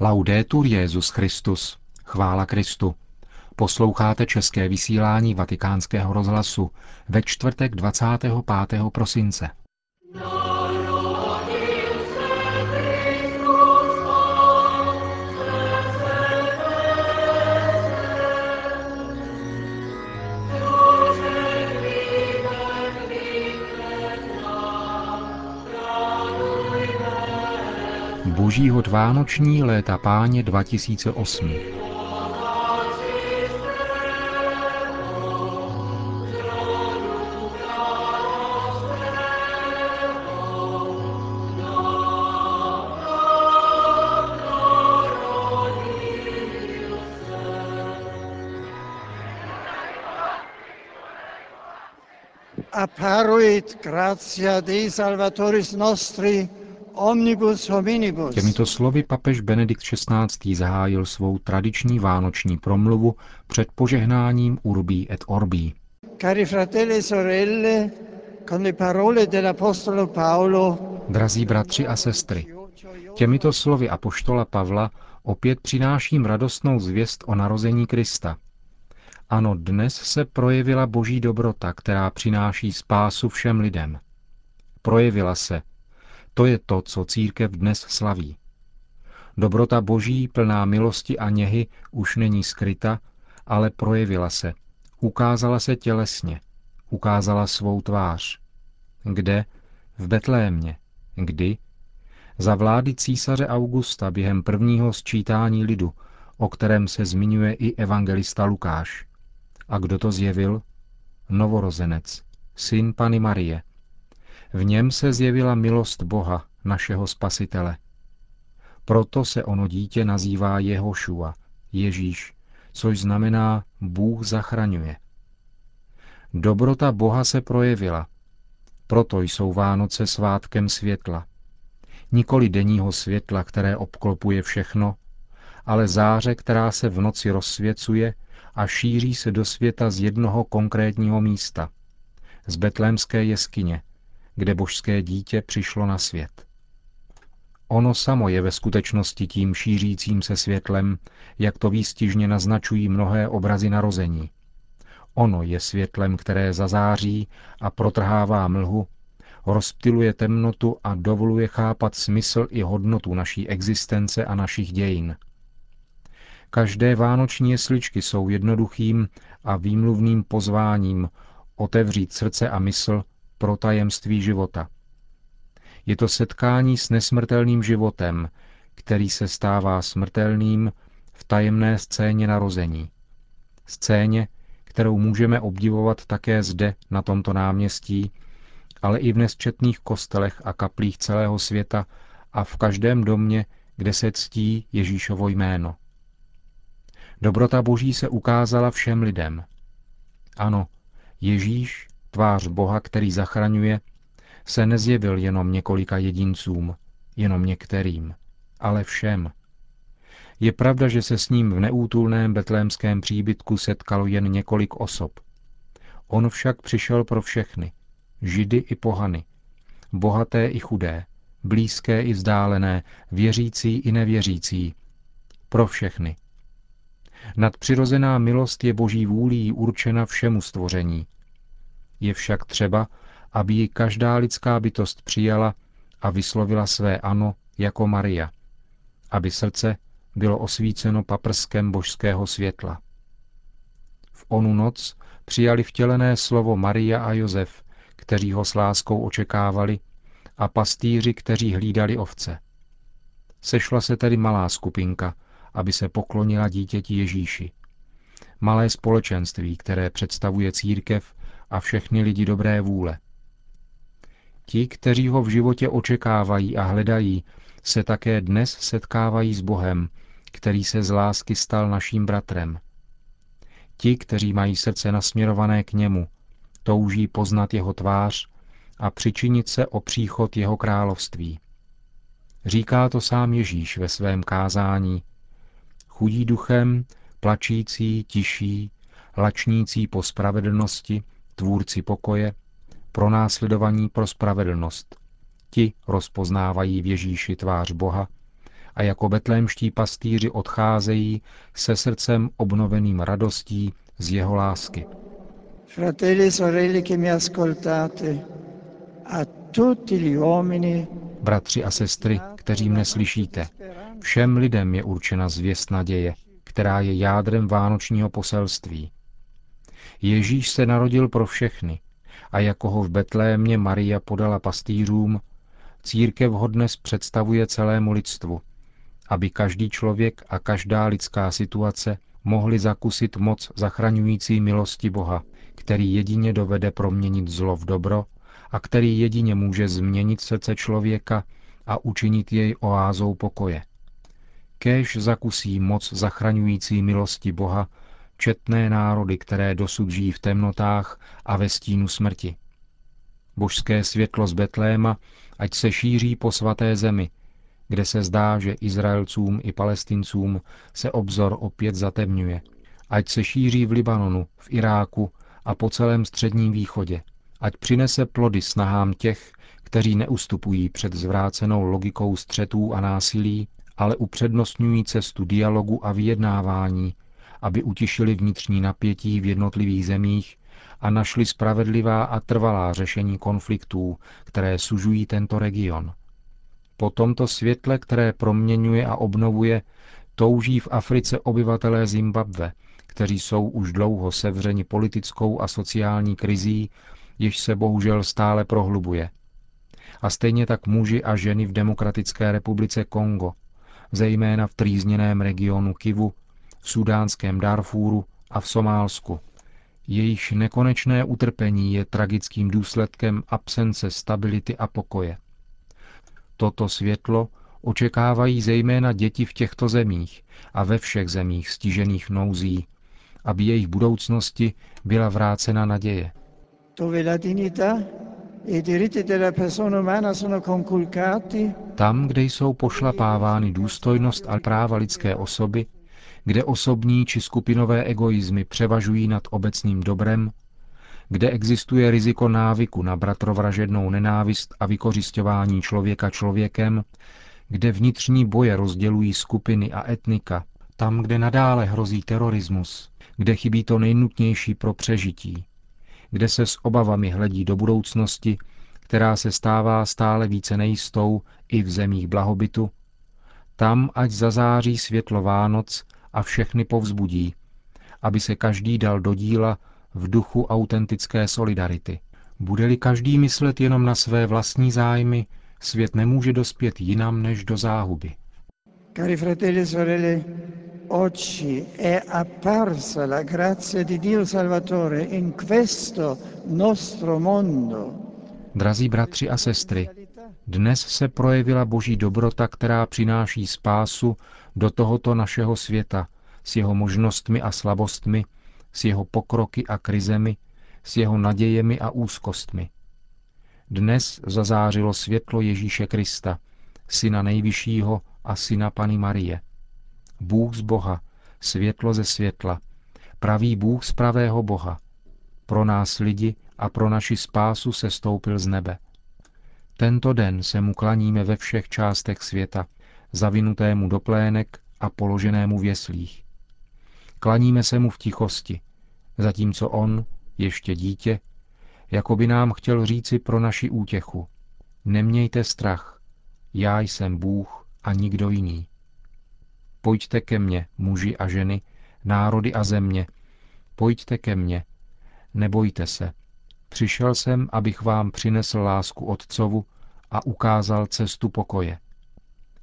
Laudetur Jezus Christus. Chvála Kristu. Posloucháte české vysílání Vatikánského rozhlasu ve čtvrtek 25. prosince. Boží hod Vánoční léta páně 2008. Apparuit gratia Dei Salvatoris nostri. Těmito slovy papež Benedikt XVI. zahájil svou tradiční vánoční promluvu před požehnáním Urbí et Orbí. Cari fratelli e sorelle, con le parole dell'Apostolo Paolo, Drazí bratři a sestry, těmito slovy apoštola Pavla opět přináším radostnou zvěst o narození Krista. Ano, dnes se projevila boží dobrota, která přináší spásu všem lidem. Projevila se, to je to, co církev dnes slaví. Dobrota boží, plná milosti a něhy, už není skryta, ale projevila se. Ukázala se tělesně. Ukázala svou tvář. Kde? V Betlémě. Kdy? Za vlády císaře Augusta během prvního sčítání lidu, o kterém se zmiňuje i evangelista Lukáš. A kdo to zjevil? Novorozenec, syn Pany Marie, v něm se zjevila milost Boha, našeho Spasitele. Proto se ono dítě nazývá Jehošua, Ježíš, což znamená Bůh zachraňuje. Dobrota Boha se projevila, proto jsou Vánoce svátkem světla. Nikoli denního světla, které obklopuje všechno, ale záře, která se v noci rozsvěcuje a šíří se do světa z jednoho konkrétního místa, z betlémské jeskyně, kde božské dítě přišlo na svět. Ono samo je ve skutečnosti tím šířícím se světlem, jak to výstižně naznačují mnohé obrazy narození. Ono je světlem, které zazáří a protrhává mlhu, rozptiluje temnotu a dovoluje chápat smysl i hodnotu naší existence a našich dějin. Každé vánoční jesličky jsou jednoduchým a výmluvným pozváním otevřít srdce a mysl pro tajemství života. Je to setkání s nesmrtelným životem, který se stává smrtelným v tajemné scéně narození. Scéně, kterou můžeme obdivovat také zde, na tomto náměstí, ale i v nesčetných kostelech a kaplích celého světa a v každém domě, kde se ctí Ježíšovo jméno. Dobrota Boží se ukázala všem lidem. Ano, Ježíš, tvář Boha, který zachraňuje, se nezjevil jenom několika jedincům, jenom některým, ale všem. Je pravda, že se s ním v neútulném betlémském příbytku setkalo jen několik osob. On však přišel pro všechny, židy i pohany, bohaté i chudé, blízké i vzdálené, věřící i nevěřící, pro všechny. Nadpřirozená milost je boží vůlí určena všemu stvoření, je však třeba, aby ji každá lidská bytost přijala a vyslovila své ano jako Maria, aby srdce bylo osvíceno paprskem božského světla. V onu noc přijali vtělené slovo Maria a Josef, kteří ho s láskou očekávali, a pastýři, kteří hlídali ovce. Sešla se tedy malá skupinka, aby se poklonila dítěti Ježíši. Malé společenství, které představuje církev a všechny lidi dobré vůle. Ti, kteří ho v životě očekávají a hledají, se také dnes setkávají s Bohem, který se z lásky stal naším bratrem. Ti, kteří mají srdce nasměrované k němu, touží poznat jeho tvář a přičinit se o příchod jeho království. Říká to sám Ježíš ve svém kázání. Chudí duchem, plačící, tiší, lačnící po spravedlnosti, tvůrci pokoje, pronásledovaní pro spravedlnost. Ti rozpoznávají v Ježíši tvář Boha a jako betlémští pastýři odcházejí se srdcem obnoveným radostí z jeho lásky. Fratelli e sorelle che mi ascoltate, a tutti gli uomini Bratři a sestry, kteří mne slyšíte, všem lidem je určena zvěst naděje, která je jádrem vánočního poselství. Ježíš se narodil pro všechny a jako ho v Betlémě Maria podala pastýřům, církev ho dnes představuje celému lidstvu, aby každý člověk a každá lidská situace mohli zakusit moc zachraňující milosti Boha, který jedině dovede proměnit zlo v dobro a který jedině může změnit srdce člověka a učinit jej oázou pokoje. Kéž zakusí moc zachraňující milosti Boha četné národy, které dosud žijí v temnotách a ve stínu smrti. Božské světlo z Betléma, ať se šíří po svaté zemi, kde se zdá, že Izraelcům i Palestincům se obzor opět zatemňuje. Ať se šíří v Libanonu, v Iráku a po celém středním východě. Ať přinese plody snahám těch, kteří neustupují před zvrácenou logikou střetů a násilí, ale upřednostňují cestu dialogu a vyjednávání, aby utišili vnitřní napětí v jednotlivých zemích a našli spravedlivá a trvalá řešení konfliktů, které sužují tento region. Po tomto světle, které proměňuje a obnovuje, touží v Africe obyvatelé Zimbabve, kteří jsou už dlouho sevřeni politickou a sociální krizí, jež se bohužel stále prohlubuje. A stejně tak muži a ženy v Demokratické republice Kongo, zejména v trýzněném regionu Kivu, v sudánském Darfúru a v Somálsku. Jejichž nekonečné utrpení je tragickým důsledkem absence stability a pokoje. Toto světlo očekávají zejména děti v těchto zemích a ve všech zemích stižených nouzí, aby jejich budoucnosti byla vrácena naděje. Tam, kde jsou pošlapávány důstojnost a práva lidské osoby, kde osobní či skupinové egoizmy převažují nad obecným dobrem, kde existuje riziko návyku na bratrovražednou nenávist a vykořišťování člověka člověkem, kde vnitřní boje rozdělují skupiny a etnika, tam, kde nadále hrozí terorismus, kde chybí to nejnutnější pro přežití, kde se s obavami hledí do budoucnosti, která se stává stále více nejistou i v zemích blahobytu, tam ať zazáří světlo Vánoc a všechny povzbudí, aby se každý dal do díla v duchu autentické solidarity. Bude-li každý myslet jenom na své vlastní zájmy, svět nemůže dospět jinam než do záhuby. Cari fratelli e sorelle, oggi è apparsa la grazia di Dio Salvatore in questo nostro mondo. Drazí bratři a sestry, dnes se projevila boží dobrota, která přináší spásu do tohoto našeho světa s jeho možnostmi a slabostmi, s jeho pokroky a krizemi, s jeho nadějemi a úzkostmi. Dnes zazářilo světlo Ježíše Krista, syna nejvyššího a syna Pany Marie. Bůh z Boha, světlo ze světla, pravý Bůh z pravého Boha. Pro nás lidi a pro naši spásu se stoupil z nebe. Tento den se mu klaníme ve všech částech světa, zavinutému do plének a položenému v jeslích. Klaníme se mu v tichosti, zatímco on, ještě dítě, jako by nám chtěl říci pro naši útěchu. Nemějte strach, já jsem Bůh a nikdo jiný. Pojďte ke mně, muži a ženy, národy a země, pojďte ke mně, nebojte se. Přišel jsem, abych vám přinesl lásku Otcovu a ukázal cestu pokoje.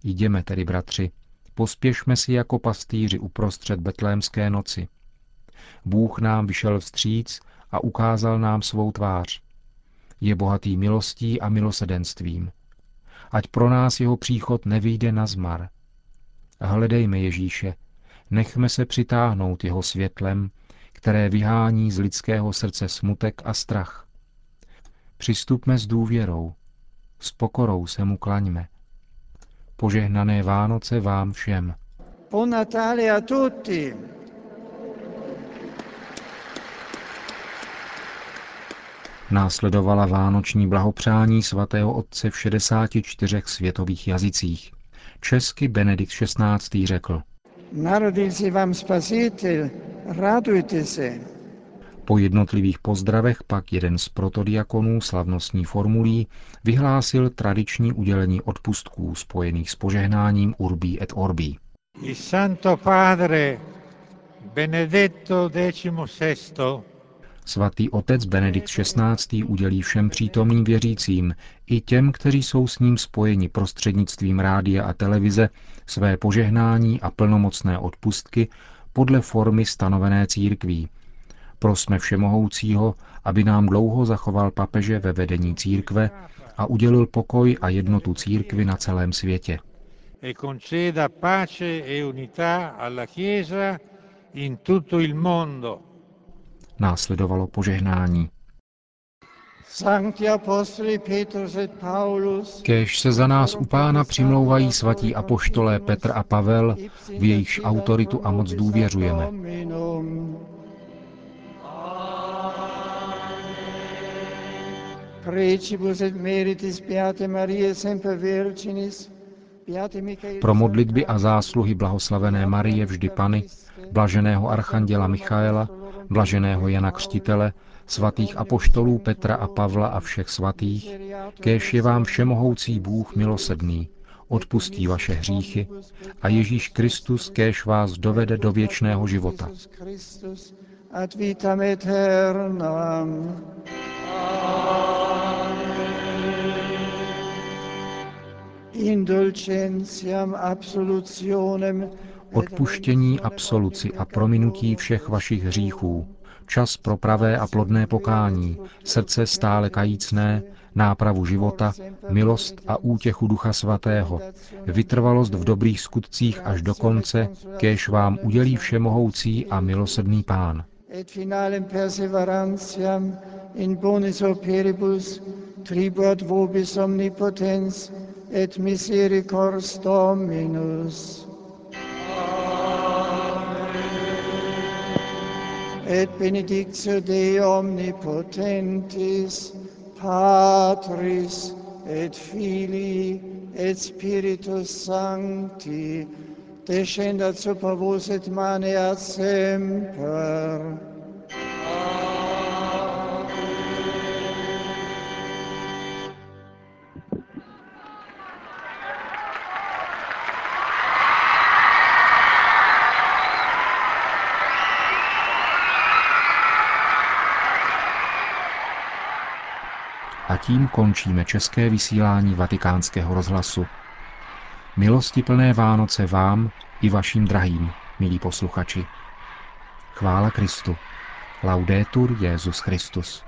Jdeme tedy, bratři, pospěšme si jako pastýři uprostřed betlémské noci. Bůh nám vyšel vstříc a ukázal nám svou tvář. Je bohatý milostí a milosedenstvím. Ať pro nás jeho příchod nevyjde na zmar. Hledejme Ježíše, nechme se přitáhnout jeho světlem, které vyhání z lidského srdce smutek a strach. Přistupme s důvěrou, s pokorou se mu klaňme. Požehnané Vánoce vám všem. Buon Natale a tutti! Následovala vánoční blahopřání svatého otce v 64 světových jazycích. Česky Benedikt XVI. řekl. Narodil se vám spasitel, radujte se. Po jednotlivých pozdravech pak jeden z protodiakonů slavnostní formulí vyhlásil tradiční udělení odpustků spojených s požehnáním Urbí et Orbí. Il Santo Padre Benedetto XVI Svatý otec Benedikt XVI. udělí všem přítomným věřícím, i těm, kteří jsou s ním spojeni prostřednictvím rádia a televize, své požehnání a plnomocné odpustky podle formy stanovené církví. Prosme Všemohoucího, aby nám dlouho zachoval papeže ve vedení církve a udělil pokoj a jednotu církvy na celém světě. e conceda pace e unità alla Chiesa in tutto il mondo. Následovalo požehnání. Sancti Apostoli Petrus et Paulus, Kéž se za nás u pána přimlouvají svatí apoštolé Petr a Pavel, v jejichž autoritu a moc důvěřujeme. Dominum. Precibus et meritis Beate Maria semper Virginis, Beate Michaelis Pro modlitby a zásluhy blahoslavené Marie vždy Pany, blaženého archanděla Michaela, blaženého Jana Křtitele, svatých apoštolů Petra a Pavla a všech svatých, kéž je vám všemohoucí Bůh milosedný, odpustí vaše hříchy a Ježíš Kristus kéž vás dovede do věčného života. Odpuštění, absoluci a prominutí všech vašich hříchů, čas pro pravé a plodné pokání, srdce stále kajícné, nápravu života, milost a útěchu Ducha Svatého, vytrvalost v dobrých skutcích až do konce, kéž vám udělí všemohoucí a milosedný Pán. et finalem perseverantiam in bonis operibus tribuat vobis omnipotens et misericors Dominus. Et benedictio Dei omnipotentis, Patris et Filii et Spiritus Sancti, descendat super vos et maneat semper. A tím končíme české vysílání vatikánského rozhlasu. Milosti plné Vánoce vám i vašim drahým, milí posluchači. Chvála Kristu. Laudetur Jezus Christus.